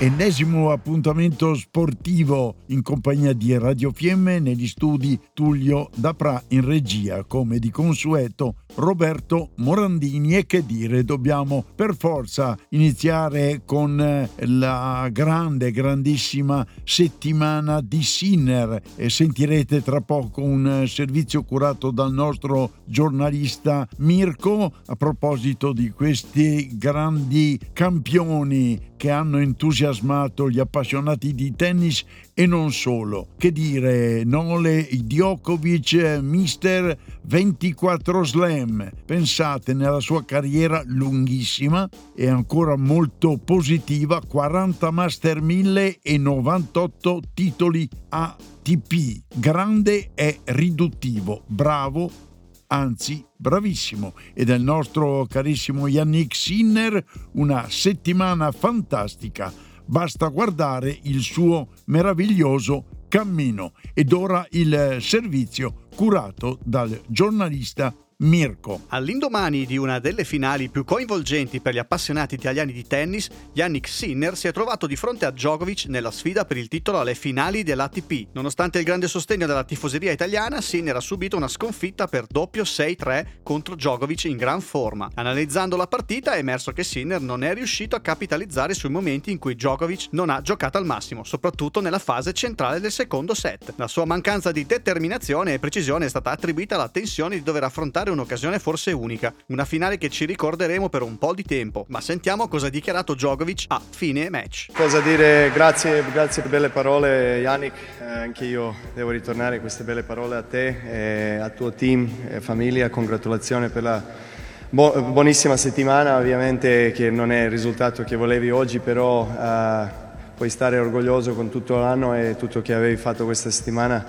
Ennesimo appuntamento sportivo in compagnia di Radio Fiemme negli studi Tullio Dapra in regia, come di consueto Roberto Morandini. E che dire, dobbiamo per forza iniziare con eh, la grande, grandissima settimana di Sinner. E sentirete tra poco un servizio curato dal nostro giornalista Mirko a proposito di questi grandi campioni che hanno entusiasmato gli appassionati di tennis e non solo. Che dire, Nole Djokovic, mister 24 slam. Pensate nella sua carriera lunghissima e ancora molto positiva, 40 Master 1000 e 98 titoli ATP. Grande e riduttivo, bravo anzi bravissimo, e del nostro carissimo Yannick Sinner una settimana fantastica. Basta guardare il suo meraviglioso cammino ed ora il servizio curato dal giornalista Mirko. All'indomani di una delle finali più coinvolgenti per gli appassionati italiani di tennis, Yannick Sinner si è trovato di fronte a Djokovic nella sfida per il titolo alle finali dell'ATP. Nonostante il grande sostegno della tifoseria italiana, Sinner ha subito una sconfitta per doppio 6-3 contro Djokovic in gran forma. Analizzando la partita è emerso che Sinner non è riuscito a capitalizzare sui momenti in cui Djokovic non ha giocato al massimo, soprattutto nella fase centrale del secondo set. La sua mancanza di determinazione e precisione è stata attribuita alla tensione di dover affrontare affrontare un'occasione forse unica, una finale che ci ricorderemo per un po' di tempo, ma sentiamo cosa ha dichiarato Djokovic a fine match. Cosa dire, grazie, grazie per belle parole Yannick, eh, anche io devo ritornare queste belle parole a te, e al tuo team e famiglia, congratulazioni per la buonissima settimana, ovviamente che non è il risultato che volevi oggi, però uh, puoi stare orgoglioso con tutto l'anno e tutto che avevi fatto questa settimana.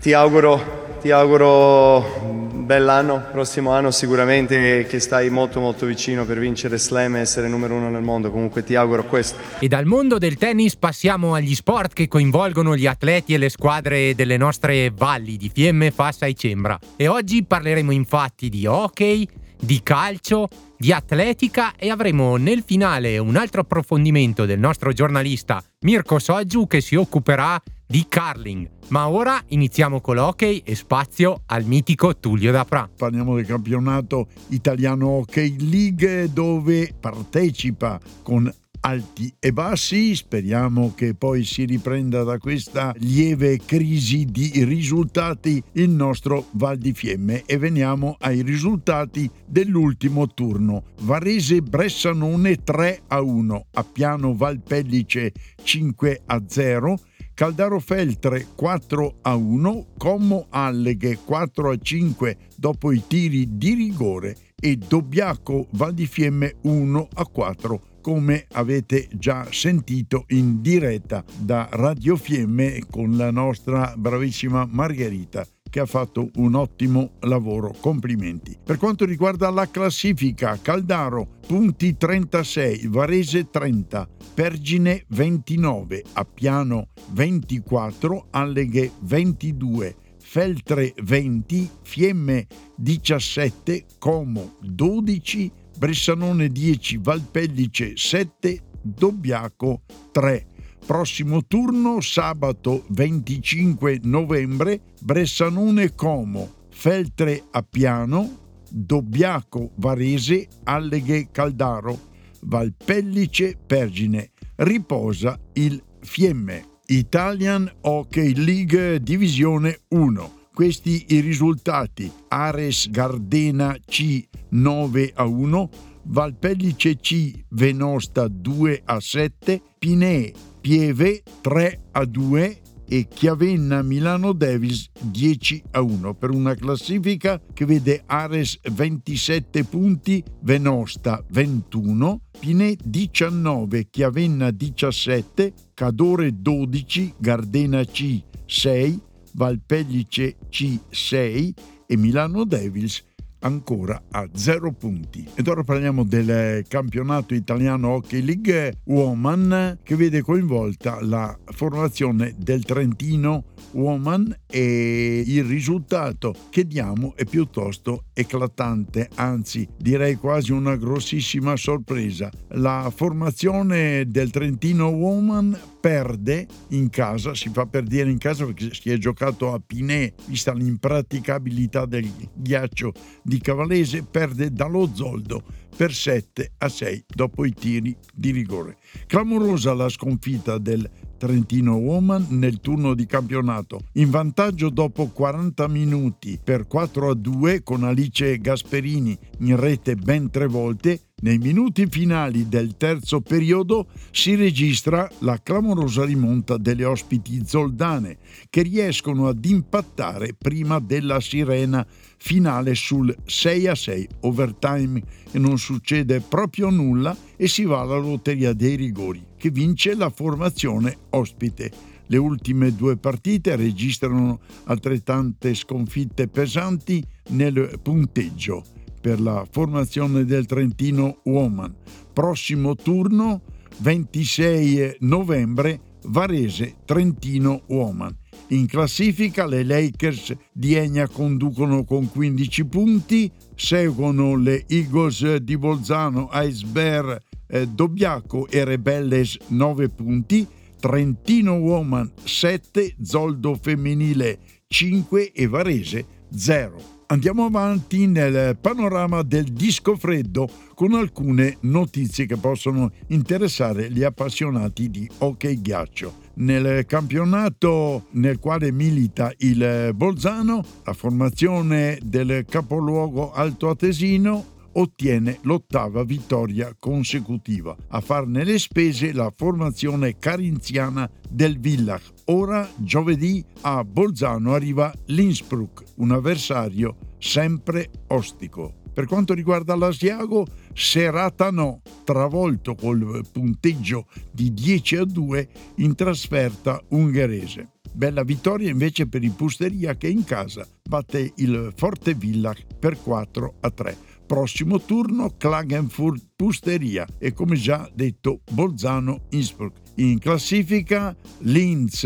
Ti auguro, ti auguro bell'anno, prossimo anno sicuramente che stai molto molto vicino per vincere slam e essere numero uno nel mondo, comunque ti auguro questo. E dal mondo del tennis passiamo agli sport che coinvolgono gli atleti e le squadre delle nostre valli di Fiemme, Fassa e Cembra. E oggi parleremo infatti di hockey, di calcio, di atletica e avremo nel finale un altro approfondimento del nostro giornalista Mirko Soggiu che si occuperà di curling. Ma ora iniziamo con l'hockey e spazio al mitico Tullio Dapra. Parliamo del campionato italiano Hockey League dove partecipa con alti e bassi, speriamo che poi si riprenda da questa lieve crisi di risultati il nostro Val di Fiemme e veniamo ai risultati dell'ultimo turno. Varese Bressanone 3 a 1, Appiano Valpellice 5 a 0, Caldaro Feltre 4 a 1, Como Alleghe 4 a 5 dopo i tiri di rigore e Dobbiaco Val di Fiemme 1 a 4 come avete già sentito in diretta da Radio Fiemme con la nostra bravissima Margherita che ha fatto un ottimo lavoro. Complimenti. Per quanto riguarda la classifica, Caldaro punti 36, Varese 30, Pergine 29, Appiano 24, Alleghe 22, Feltre 20, Fiemme 17, Como 12, Bressanone 10, Valpellice 7, Dobbiaco 3. Prossimo turno sabato 25 novembre Bressanone Como, Feltre Appiano, Dobbiaco Varese, Alleghe Caldaro, Valpellice Pergine. Riposa il Fiemme. Italian Hockey League Divisione 1 questi i risultati. Ares Gardena C 9 a 1, Valpellice C Venosta 2 a 7, Pinè Pieve 3 a 2 e Chiavenna Milano Davis 10 a 1 per una classifica che vede Ares 27 punti, Venosta 21, Pinè 19, Chiavenna 17, Cadore 12, Gardena C 6, Valpellice C6 e Milano Devils ancora a 0 punti. Ed ora parliamo del campionato italiano Hockey League Woman che vede coinvolta la formazione del Trentino Woman e il risultato che diamo è piuttosto eclatante, anzi direi quasi una grossissima sorpresa. La formazione del Trentino Woman perde in casa, si fa per dire in casa perché si è giocato a Pinè, vista l'impraticabilità del ghiaccio di Cavallese, perde dallo Zoldo per 7 a 6 dopo i tiri di rigore. Clamorosa la sconfitta del Trentino Woman nel turno di campionato, in vantaggio dopo 40 minuti per 4 a 2 con Alice Gasperini in rete ben tre volte, nei minuti finali del terzo periodo si registra la clamorosa rimonta delle ospiti zoldane che riescono ad impattare prima della sirena finale sul 6 a 6 overtime e non succede proprio nulla e si va alla lotteria dei rigori che vince la formazione ospite. Le ultime due partite registrano altrettante sconfitte pesanti nel punteggio per la formazione del Trentino Woman. Prossimo turno 26 novembre Varese Trentino Woman. In classifica le Lakers di Egna conducono con 15 punti, seguono le Eagles di Bolzano, Iceberg, eh, Dobbiaco e Rebelles 9 punti, Trentino Woman 7, Zoldo Femminile 5 e Varese 0. Andiamo avanti nel panorama del disco freddo con alcune notizie che possono interessare gli appassionati di hockey ghiaccio. Nel campionato nel quale milita il Bolzano, la formazione del capoluogo altoatesino ottiene l'ottava vittoria consecutiva. A farne le spese la formazione carinziana del Villach. Ora, giovedì, a Bolzano arriva l'Innsbruck, un avversario sempre ostico. Per quanto riguarda l'Asiago, serata no, travolto col punteggio di 10 a 2 in trasferta ungherese. Bella vittoria invece per il Pusteria che in casa batte il Forte Villach per 4 a 3 prossimo turno Klagenfurt Pusteria e come già detto Bolzano Innsbruck. In classifica Linz,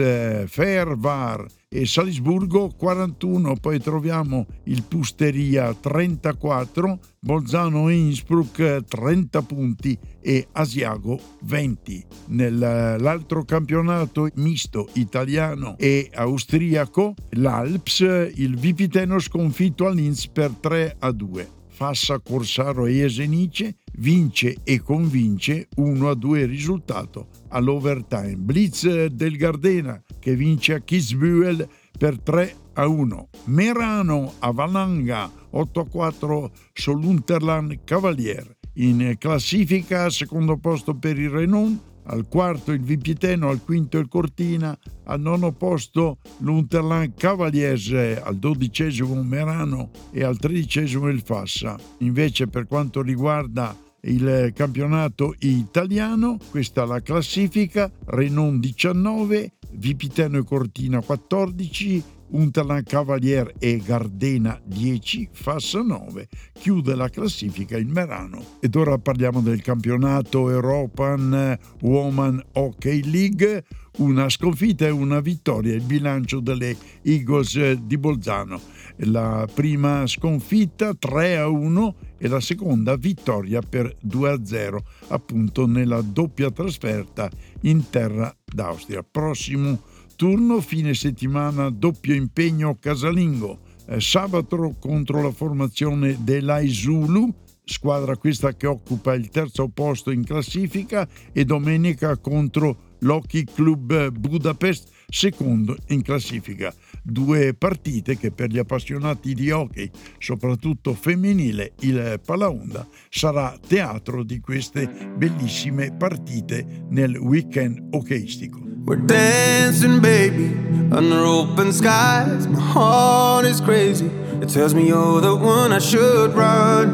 Fervar e Salisburgo 41, poi troviamo il Pusteria 34, Bolzano Innsbruck 30 punti e Asiago 20. Nell'altro campionato misto italiano e austriaco, l'Alps, il Vipiteno sconfitto a Linz per 3 a 2. Fassa Corsaro e Esenice vince e convince 1 a 2 risultato all'overtime. Blitz del Gardena che vince a Kitzbühel per 3 a 1. Merano a Valanga 8 a 4 sull'Unterland Cavalier. In classifica secondo posto per il Renault al quarto il Vipiteno, al quinto il Cortina, al nono posto l'Unterland Cavaliese, al dodicesimo Merano e al tredicesimo il Fassa. Invece per quanto riguarda il campionato italiano, questa è la classifica, Renon 19, Vipiteno e Cortina 14, Unterland Cavalier e Gardena 10, Fassa 9, chiude la classifica il Merano. Ed ora parliamo del campionato European Woman Hockey League, una sconfitta e una vittoria, il bilancio delle Eagles di Bolzano. La prima sconfitta 3 a 1 e la seconda vittoria per 2 a 0, appunto nella doppia trasferta in terra d'Austria. Prossimo turno fine settimana doppio impegno casalingo. Eh, sabato contro la formazione dell'Aizulu, squadra questa che occupa il terzo posto in classifica, e domenica contro l'Hockey Club Budapest, secondo in classifica. Due partite che per gli appassionati di hockey, soprattutto femminile, il Palaonda sarà teatro di queste bellissime partite nel weekend hockeyistico. We're dancing, baby, under open skies. My heart is crazy. It tells me you're the one I should run.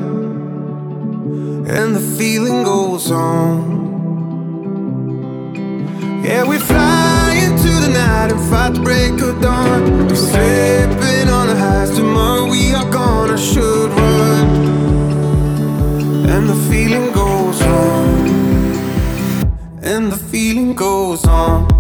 And the feeling goes on. Yeah, we fly into the night and fight the break of dawn. We're slipping on the highs. Tomorrow we are gonna should run. And the feeling goes on. And the feeling goes on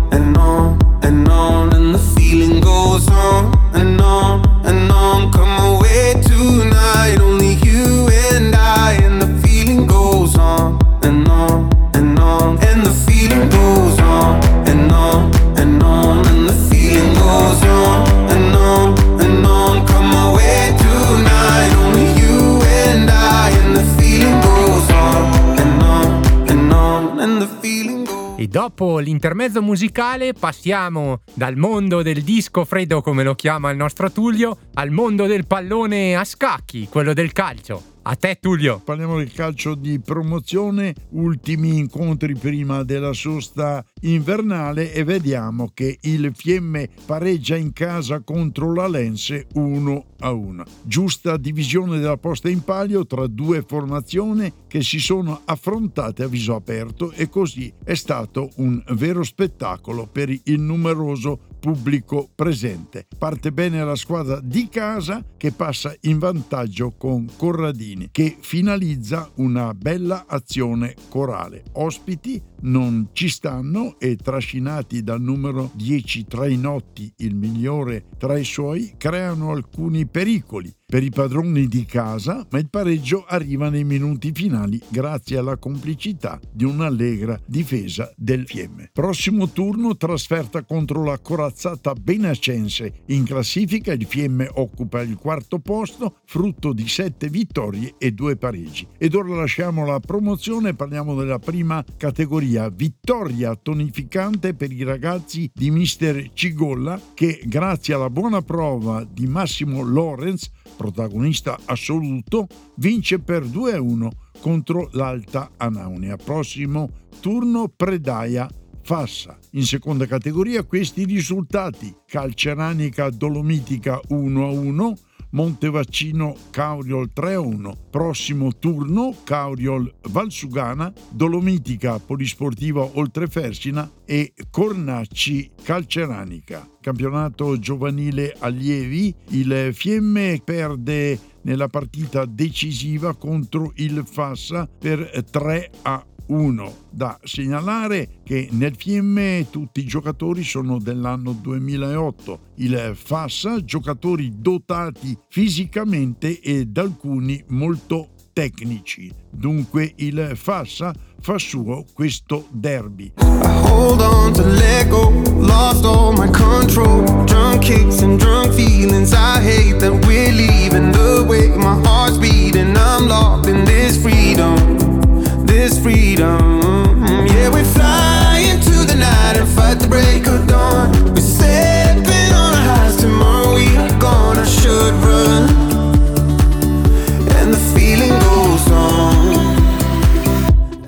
and on. And the feeling goes on and on and on. Come away tonight, only you and I. And the feeling goes on and on and on. And the feeling goes on and on and on. And the feeling goes on and on and on. Come away tonight, only you and I. And the feeling goes on and on and on. And the feeling goes E dopo l'intermezzo musicale passiamo dal mondo del disco freddo, come lo chiama il nostro Tullio, al mondo del pallone a scacchi, quello del calcio. A te Tullio. Parliamo del calcio di promozione, ultimi incontri prima della sosta invernale e vediamo che il Fiemme pareggia in casa contro la Lense 1 a 1. Giusta divisione della posta in palio tra due formazioni che si sono affrontate a viso aperto e così è stato un vero spettacolo per il numeroso pubblico presente. Parte bene la squadra di casa che passa in vantaggio con Corradini che finalizza una bella azione corale. Ospiti non ci stanno e trascinati dal numero 10 Trainotti, il migliore tra i suoi, creano alcuni pericoli per i padroni di casa, ma il pareggio arriva nei minuti finali grazie alla complicità di un'allegra difesa del Fiemme. Prossimo turno trasferta contro la corazzata Benacense. In classifica il Fiemme occupa il quarto posto, frutto di sette vittorie e due pareggi. Ed ora lasciamo la promozione e parliamo della prima categoria, vittoria tonificante per i ragazzi di Mister Cigolla che grazie alla buona prova di Massimo Lorenz protagonista assoluto, vince per 2-1 contro l'Alta Anaunia. Prossimo turno Predaia Fassa. In seconda categoria questi risultati: Calceranica Dolomitica 1-1, Montevaccino Cauriol 3-1. Prossimo turno Cauriol Valsugana, Dolomitica Polisportiva Oltrefersina e Cornacci Calceranica. Campionato giovanile allievi, il Fiemme perde nella partita decisiva contro il Fassa per 3 a 1. Da segnalare che nel Fiemme tutti i giocatori sono dell'anno 2008. Il Fassa, giocatori dotati fisicamente ed alcuni molto tecnici. Dunque il Fassa fa suo questo derby. I hold on to let go, lost all my control. Drunk kicks and drunk feelings. I hate that we're leaving the way my heart's beating. I'm locked in this freedom, this freedom. Yeah, we fly into the night and fight the break of dawn. We're stepping on our highs tomorrow. We are gonna should run,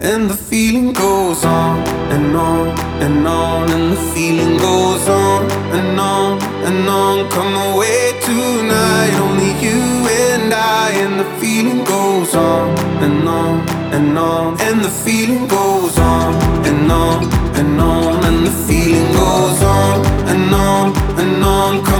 And the feeling goes on and on and on, and the feeling goes on and on and on. Come away tonight, only you and I, and the feeling goes on and on and on, and the feeling goes on and on and on, and the feeling goes on and on and on.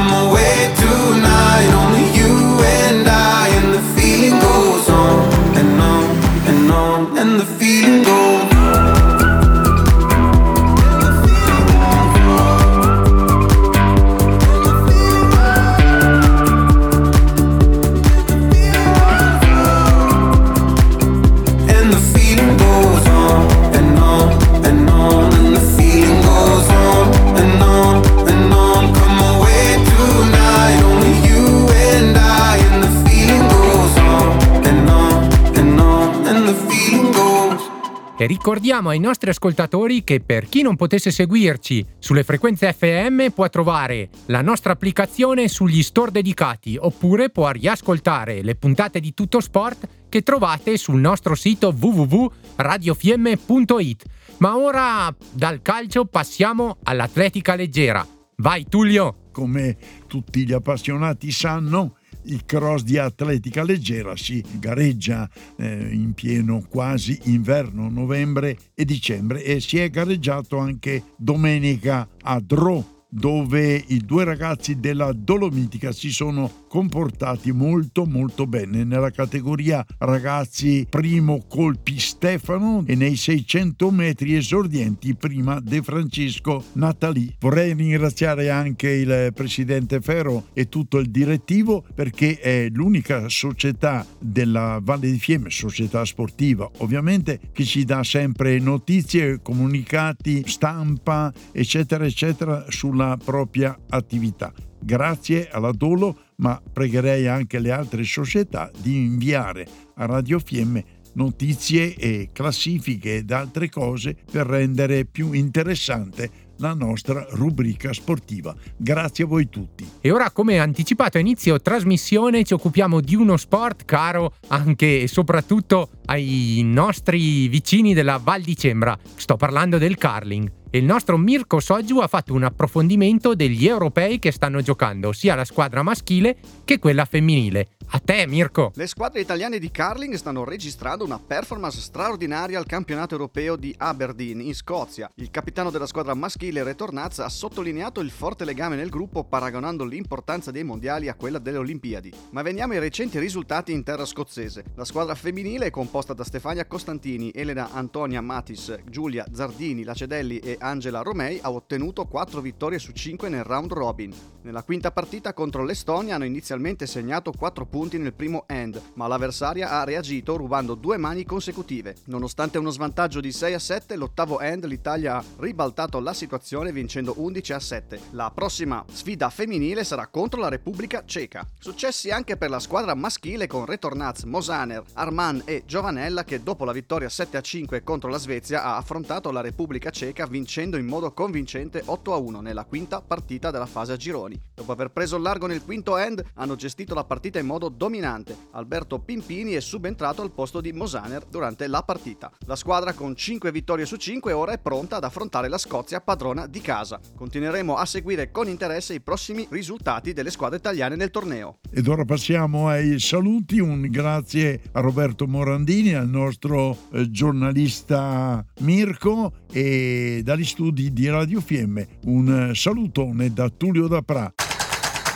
Ricordiamo ai nostri ascoltatori che per chi non potesse seguirci sulle frequenze FM può trovare la nostra applicazione sugli store dedicati oppure può riascoltare le puntate di Tutto Sport che trovate sul nostro sito www.radiofiemme.it. Ma ora dal calcio passiamo all'atletica leggera. Vai Tullio! Come tutti gli appassionati sanno, il cross di atletica leggera si gareggia eh, in pieno quasi inverno, novembre e dicembre e si è gareggiato anche domenica a Dro dove i due ragazzi della Dolomitica si sono comportati molto molto bene nella categoria ragazzi primo colpi Stefano e nei 600 metri esordienti prima De Francesco Natali. Vorrei ringraziare anche il presidente Ferro e tutto il direttivo perché è l'unica società della Valle di Fiemme, società sportiva ovviamente, che ci dà sempre notizie, comunicati, stampa, eccetera, eccetera, sulla propria attività. Grazie alla Dolo, ma pregherei anche le altre società di inviare a Radio Fiemme notizie e classifiche ed altre cose per rendere più interessante la nostra rubrica sportiva. Grazie a voi tutti. E ora, come anticipato a inizio trasmissione, ci occupiamo di uno sport caro anche e soprattutto ai nostri vicini della Val di Cembra. Sto parlando del curling il nostro Mirko Soggiu ha fatto un approfondimento degli europei che stanno giocando, sia la squadra maschile che quella femminile. A te, Mirko! Le squadre italiane di curling stanno registrando una performance straordinaria al campionato europeo di Aberdeen, in Scozia. Il capitano della squadra maschile, Retornaz, ha sottolineato il forte legame nel gruppo paragonando l'importanza dei mondiali a quella delle Olimpiadi. Ma veniamo ai recenti risultati in terra scozzese. La squadra femminile è composta da Stefania Costantini, Elena Antonia Matis, Giulia Zardini, Lacedelli e Angela Romei ha ottenuto 4 vittorie su 5 nel round robin. Nella quinta partita contro l'Estonia hanno inizialmente segnato 4 punti nel primo end, ma l'avversaria ha reagito rubando due mani consecutive. Nonostante uno svantaggio di 6 a 7, l'ottavo end l'Italia ha ribaltato la situazione vincendo 11 a 7. La prossima sfida femminile sarà contro la Repubblica Ceca. Successi anche per la squadra maschile con Retornaz, Mosaner, Arman e Giovanella che dopo la vittoria 7 a 5 contro la Svezia ha affrontato la Repubblica Ceca vincendo vincendo in modo convincente 8-1 nella quinta partita della fase a gironi. Dopo aver preso il largo nel quinto end, hanno gestito la partita in modo dominante. Alberto Pimpini è subentrato al posto di Mosaner durante la partita. La squadra con 5 vittorie su 5 ora è pronta ad affrontare la Scozia padrona di casa. Continueremo a seguire con interesse i prossimi risultati delle squadre italiane nel torneo. Ed ora passiamo ai saluti, un grazie a Roberto Morandini, al nostro eh, giornalista Mirko e dagli dagli studi di Radio Fiemme. Un eh, salutone da Tullio Dapra.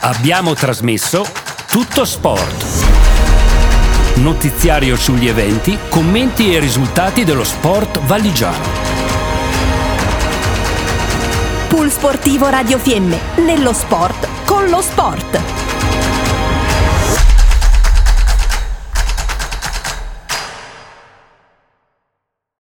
Abbiamo trasmesso Tutto Sport. Notiziario sugli eventi, commenti e risultati dello sport valigiano. Pool Sportivo Radio Fiemme, nello sport, con lo sport.